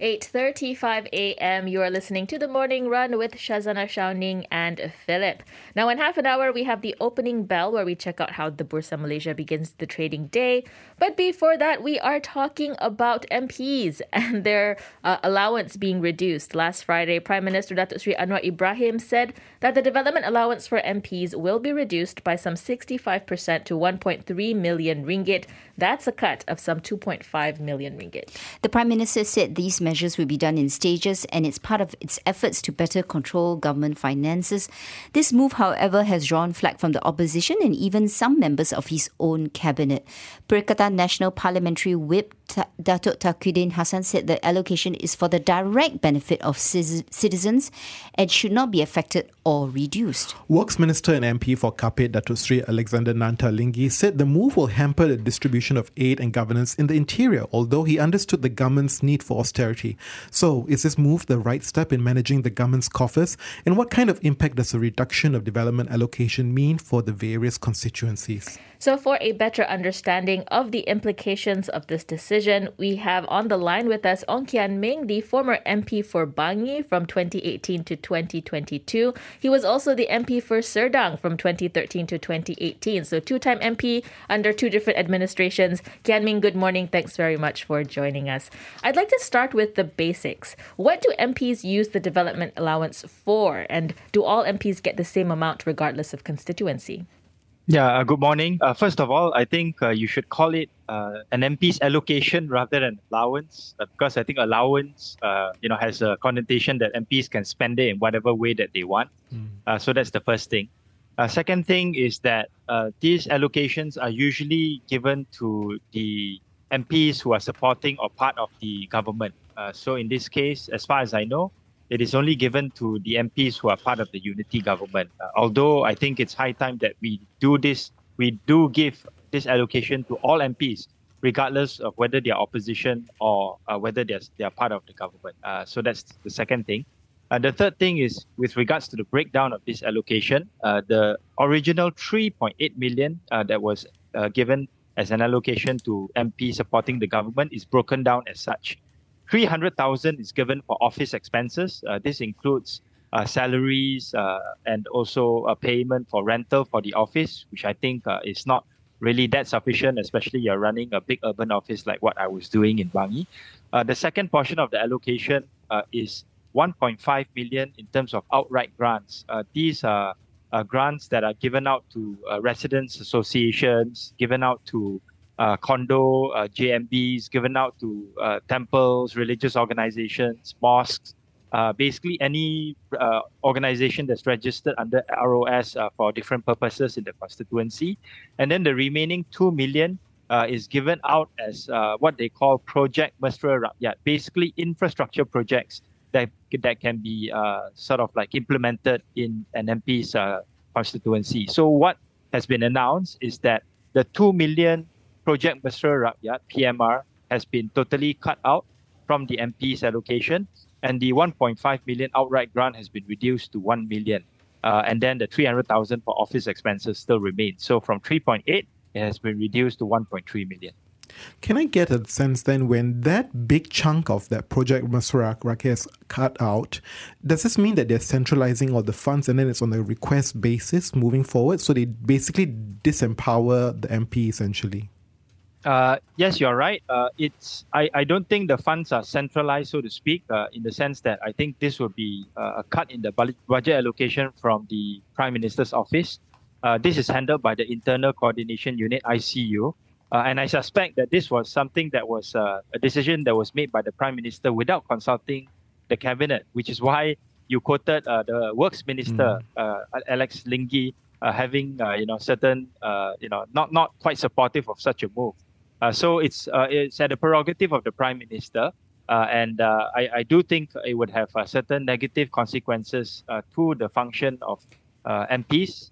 8.35 a.m. You are listening to The Morning Run with Shazana Shauning and Philip. Now, in half an hour, we have the opening bell where we check out how the Bursa Malaysia begins the trading day. But before that, we are talking about MPs and their uh, allowance being reduced. Last Friday, Prime Minister Datuk Sri Anwar Ibrahim said that the development allowance for MPs will be reduced by some 65% to 1.3 million ringgit. That's a cut of some 2.5 million ringgit. The Prime Minister said these measures will be done in stages and it's part of its efforts to better control government finances. This move, however, has drawn flack from the opposition and even some members of his own cabinet. Perikatan Nasional Parliamentary Whip Datuk Takiyuddin Hassan said the allocation is for the direct benefit of citizens and should not be affected or reduced. Works Minister and MP for Kapit, Datuk Sri Alexander Nanta Linggi, said the move will hamper the distribution of aid and governance in the interior, although he understood the government's need for austerity. So, is this move the right step in managing the government's coffers? And what kind of impact does a reduction of development allocation mean for the various constituencies? So, for a better understanding of the implications of this decision, we have on the line with us Ong Kian Ming, the former MP for Bangi from 2018 to 2022. He was also the MP for Serdang from 2013 to 2018. So, two time MP under two different administrations. Kian Ming, good morning. Thanks very much for joining us. I'd like to start with the basics. What do MPs use the development allowance for? And do all MPs get the same amount regardless of constituency? Yeah, uh, good morning. Uh, first of all, I think uh, you should call it uh, an MP's allocation rather than allowance, uh, because I think allowance, uh, you know, has a connotation that MPs can spend it in whatever way that they want. Mm. so that's the first thing. second thing is that these allocations are usually given to the MPs who are supporting or part of the government. so in this case, as far as I know, it is only given to the MPs who are part of the unity government. Uh, although I think it's high time that we do this, we do give this allocation to all MPs, regardless of whether they are opposition or uh, whether they're, they are part of the government. Uh, so that's the second thing. Uh, the third thing is with regards to the breakdown of this allocation, uh, the original 3.8 million uh, that was given as an allocation to MPs supporting the government is broken down as such. 300,000 is given for office expenses. Uh, this includes uh, salaries uh, and also a payment for rental for the office, which I think uh, is not really that sufficient, especially you're running a big urban office like what I was doing in Bangi. Uh, the second portion of the allocation is 1.5 million in terms of outright grants. these are grants that are given out to residents associations, given out to uh, condo uh, JMBs given out to uh, temples, religious organizations, mosques, uh, basically any uh, organization that's registered under ROS uh, for different purposes in the constituency. And then the remaining 2 million is given out as what they call Project Mesra Rakyat, basically infrastructure projects that, that can be sort of like implemented in an MP's constituency. So what has been announced is that the 2 million Project Mesra Rakyat, PMR, has been totally cut out from the MP's allocation, and the 1.5 million outright grant has been reduced to 1 million. Uh, and then the 300,000 for office expenses still remains. So from 3.8, it has been reduced to 1.3 million. Can I get a sense then when that big chunk of that project Mesra Rakyat is cut out, does this mean that they're centralizing all the funds and then it's on a request basis moving forward? So they basically disempower the MP essentially? Uh, yes, you're right. Uh, it's I, I don't think the funds are centralized, so to speak, uh, in the sense that I think this will be uh, a cut in the budget allocation from the Prime Minister's office. Uh, this is handled by the Internal Coordination Unit (ICU), uh, and I suspect that this was something that was a decision that was made by the Prime Minister without consulting the cabinet, which is why you quoted the Works Minister mm. Alex Linggi having you know certain you know not not quite supportive of such a move. Uh, so it's uh, it's at the prerogative of the prime minister, uh, and I, I do think it would have certain negative consequences to the function of MPs,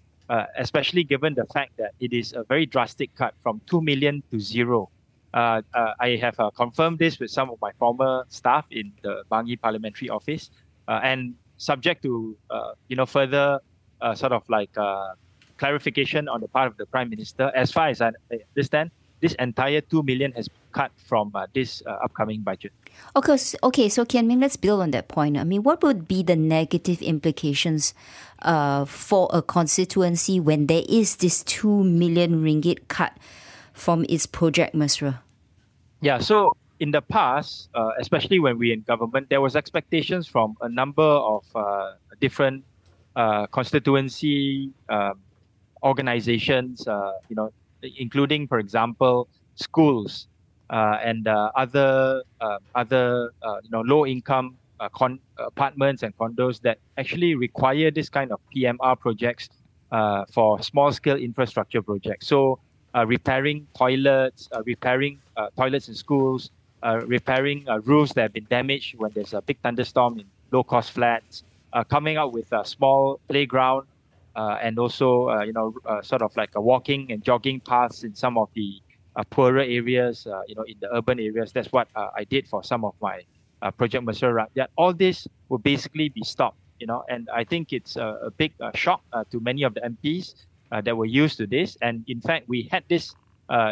especially given the fact that it is a very drastic cut from two million to zero. Uh, uh, I have uh, confirmed this with some of my former staff in the Bangi Parliamentary Office, and subject to you know further sort of like clarification on the part of the Prime Minister. As far as I understand, this entire 2 million has cut from uh, this uh, upcoming budget. Okay, so, okay, so Kian Ming, let's build on that point. I mean, what would be the negative implications uh, for a constituency when there is this 2 million ringgit cut from its project Mesra? Yeah, so in the past, uh, especially when we in government, there was expectations from a number of uh, different uh, constituency um, organizations, you know, including, for example, schools uh, and uh, other uh, other uh, you know low income uh, con- uh, apartments and condos that actually require this kind of PMR projects for small scale infrastructure projects. So repairing toilets, repairing toilets in schools, repairing roofs that have been damaged when there's a big thunderstorm in low cost flats, coming up with a small playground uh, and also uh, you know uh, sort of like a walking and jogging paths in some of the poorer areas, you know, in the urban areas. That's what I did for some of my project Mesra. Yeah, all this will basically be stopped. You know, and I think it's a, a big shock to many of the MPs that were used to this. And in fact, we had this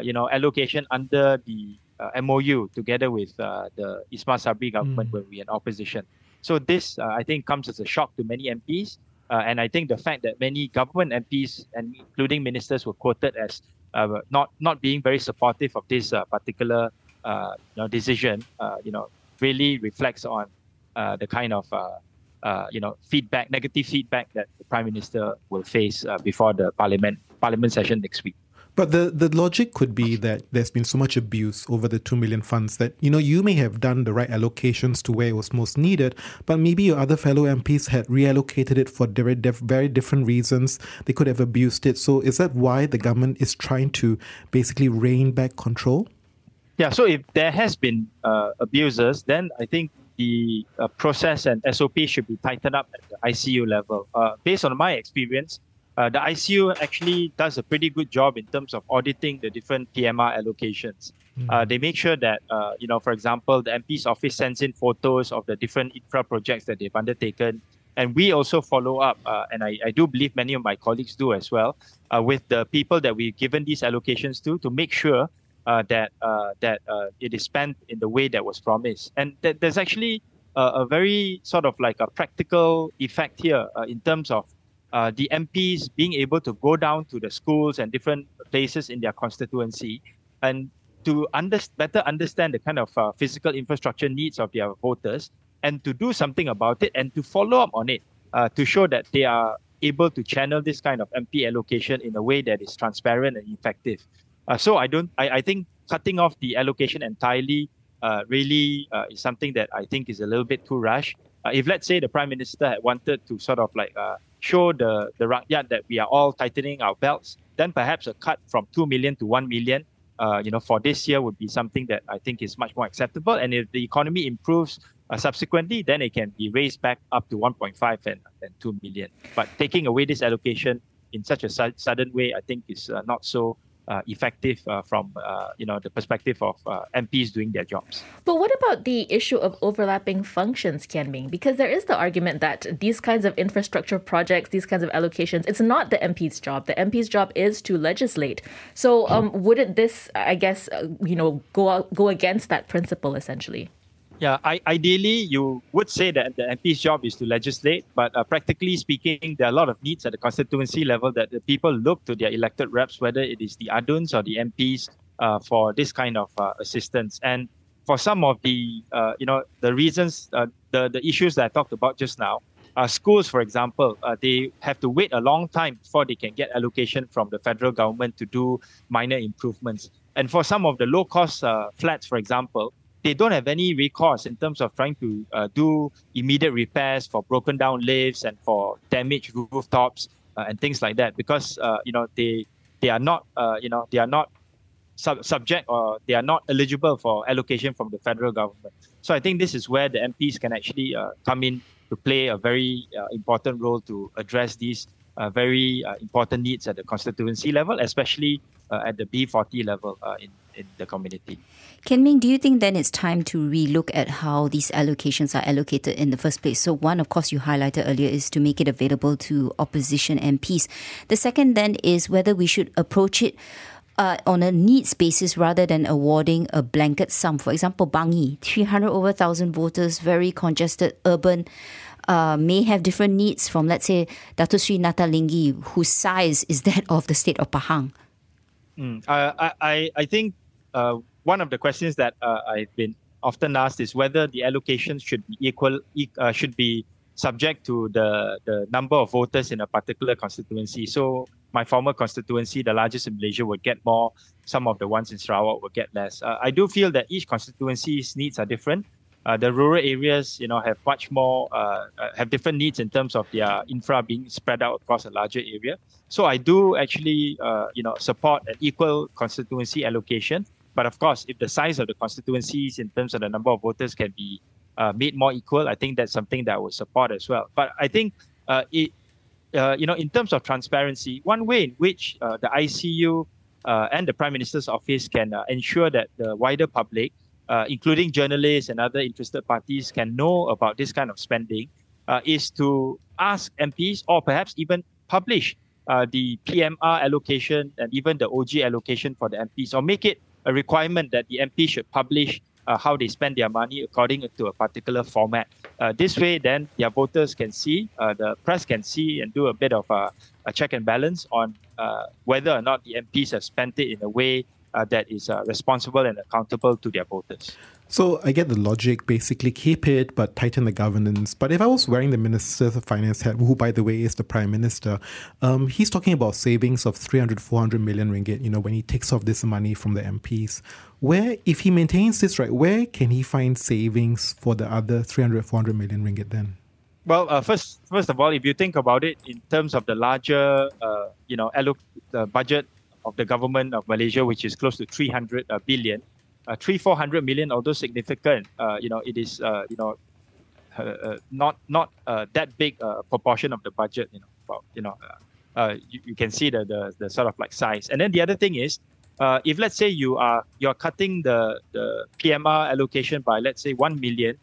you know allocation under the uh, MOU together with uh, the Ismail Sabri government mm. when we were in opposition. So this, uh, I think, comes as a shock to many MPs. Uh, and I think the fact that many government MPs and including ministers were quoted as uh, not not being very supportive of this uh, particular uh, you know, decision, uh, you know, really reflects on uh, the kind of you know feedback, negative feedback that the prime minister will face before the parliament parliament session next week. But the, the logic could be that there's been so much abuse over the 2 million funds that, you know, you may have done the right allocations to where it was most needed, but maybe your other fellow MPs had reallocated it for very, very different reasons. They could have abused it. So is that why the government is trying to basically rein back control? Yeah, so if there has been uh, abuses, then I think the uh, process and SOP should be tightened up at the ICU level. Uh, based on my experience, uh, the ICU actually does a pretty good job in terms of auditing the different PMR allocations. Mm. Uh, they make sure that, uh, you know, for example, the MP's office sends in photos of the different infra projects that they've undertaken. And we also follow up, uh, and I, I, do believe many of my colleagues do as well, uh, with the people that we've given these allocations to, to make sure uh, that that it is spent in the way that was promised. And th- there's actually a very sort of like a practical effect here in terms of uh, the MPs being able to go down to the schools and different places in their constituency and to under, better understand the kind of uh, physical infrastructure needs of their voters and to do something about it and to follow up on it uh, to show that they are able to channel this kind of MP allocation in a way that is transparent and effective. Uh, so I don't. I, I think cutting off the allocation entirely uh, really uh, is something that I think is a little bit too rush. if let's say the prime minister had wanted to sort of like show the, the rakyat that we are all tightening our belts, then perhaps a cut from 2 million to 1 million, uh, you know, for this year would be something that I think is much more acceptable. And if the economy improves uh, subsequently, then it can be raised back up to 1.5 and, and 2 million. But taking away this allocation in such a su- sudden way, I think is uh, not so uh, effective uh, from uh, you know the perspective of uh, MPs doing their jobs. But what about the issue of overlapping functions, Kian Ming? Because there is the argument that these kinds of infrastructure projects, these kinds of allocations, it's not the MP's job. The MP's job is to legislate. So um, wouldn't this, I guess, uh, you know, go out, go against that principle essentially? Yeah, I, ideally, you would say that the MP's job is to legislate, but uh, practically speaking, there are a lot of needs at the constituency level that the people look to their elected reps, whether it is the ADUNs or the MPs, uh, for this kind of uh, assistance. And for some of the, uh, you know, the reasons, uh, the, the issues that I talked about just now, uh, schools, for example, they have to wait a long time before they can get allocation from the federal government to do minor improvements. And for some of the low cost flats, for example, they don't have any recourse in terms of trying to uh, do immediate repairs for broken down lifts and for damaged rooftops uh, and things like that because uh, you know they they are not uh, you know they are not sub- subject or they are not eligible for allocation from the federal government. So I think this is where the MPs can actually uh, come in to play a very uh, important role to address these very important needs at the constituency level, especially uh, at the B40 level uh, in, in the community. Kian Ming, do you think then it's time to relook at how these allocations are allocated in the first place? So, one, of course, you highlighted earlier is to make it available to opposition MPs. The second then is whether we should approach it uh, on a needs basis rather than awarding a blanket sum. For example, Bangi, 300 over 1,000 voters, very congested, urban. Uh, may have different needs from, let's say, Dato Sri Nanta Linggi, whose size is that of the state of Pahang. Mm, uh, I, I think uh, one of the questions that uh, I've been often asked is whether the allocations should be equal, uh, should be subject to the, the number of voters in a particular constituency. So my former constituency, the largest in Malaysia, would get more. Some of the ones in Sarawak would get less. Uh, I do feel that each constituency's needs are different. Uh, the rural areas, you know, have much more, uh, uh have different needs in terms of their infra being spread out across a larger area. So I do actually, uh, you know, support an equal constituency allocation. But of course, if the size of the constituencies in terms of the number of voters can be uh, made more equal, I think that's something that I would support as well. But I think uh, it, you know, in terms of transparency, one way in which the ICU and the Prime Minister's office can ensure that the wider public, including journalists and other interested parties, can know about this kind of spending, is to ask MPs or perhaps even publish the PMR allocation and even the OG allocation for the MPs, or make it a requirement that the MP should publish uh, how they spend their money according to a particular format. Uh, this way, then their voters can see, uh, the press can see, and do a bit of a, check and balance on uh, whether or not the MPs have spent it in a way uh, that is uh, responsible and accountable to their voters. So I get the logic. Basically, keep it, but tighten the governance. But if I was wearing the Minister of Finance hat, who, by the way, is the Prime Minister, um, he's talking about savings of 300, 400 million ringgit, you know, when he takes off this money from the MPs. Where, if he maintains this right, where can he find savings for the other 300, 400 million ringgit then? Well, uh, first, first of all, if you think about it in terms of the larger, uh, you know, alloc- the budget of the government of Malaysia, which is close to 300 uh, billion, uh, three four hundred million, although significant, uh, you know, it is uh, you know uh, uh, not not that big a proportion of the budget. You know, well, you know, you, you can see the, the the sort of like size. And then the other thing is, if let's say you are you're cutting the the PMR allocation by let's say one million,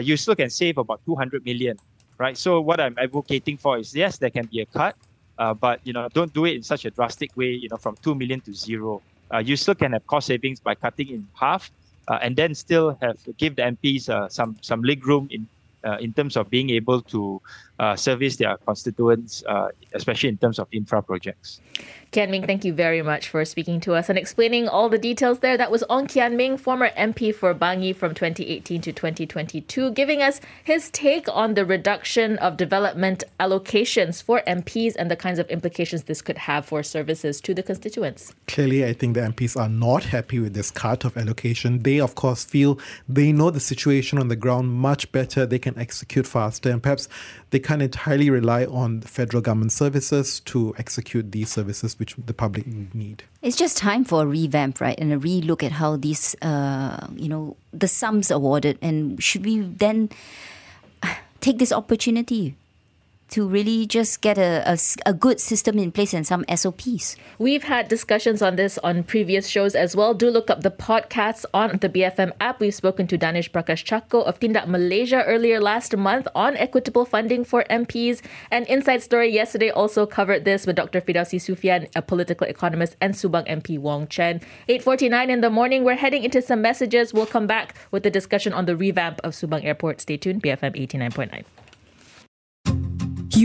you still can save about two hundred million, right? So what I'm advocating for is yes, there can be a cut, but you know, don't do it in such a drastic way. You know, from two million to zero uh, you still can have cost savings by cutting in half, uh, and then still have give the MPs uh, some some leg room in uh, in terms of being able to uh, service their constituents, uh, especially in terms of infra projects. Kian Ming, thank you very much for speaking to us and explaining all the details there. That was Ong Kian Ming, former MP for Bangi from 2018 to 2022, giving us his take on the reduction of development allocations for MPs and the kinds of implications this could have for services to the constituents. Clearly, I think the MPs are not happy with this cut of allocation. They, of course, feel they know the situation on the ground much better. They can execute faster, and perhaps they can't entirely rely on the federal government services to execute these services which the public need. It's just time for a revamp, right, and a relook at how these, uh, you know, the sums awarded, and should we then take this opportunity to really just get a, a, a, good system in place and some SOPs. We've had discussions on this on previous shows as well. Do look up the podcasts on the BFM app. We've spoken to Danesh Prakash Chacko of Tindak Malaysia earlier last month on equitable funding for MPs. And Inside Story yesterday also covered this with Dr. Firdausi Sufian, a political economist, and Subang MP Wong Chen. 8.49 in the morning, we're heading into some messages. We'll come back with the discussion on the revamp of Subang Airport. Stay tuned, BFM 89.9.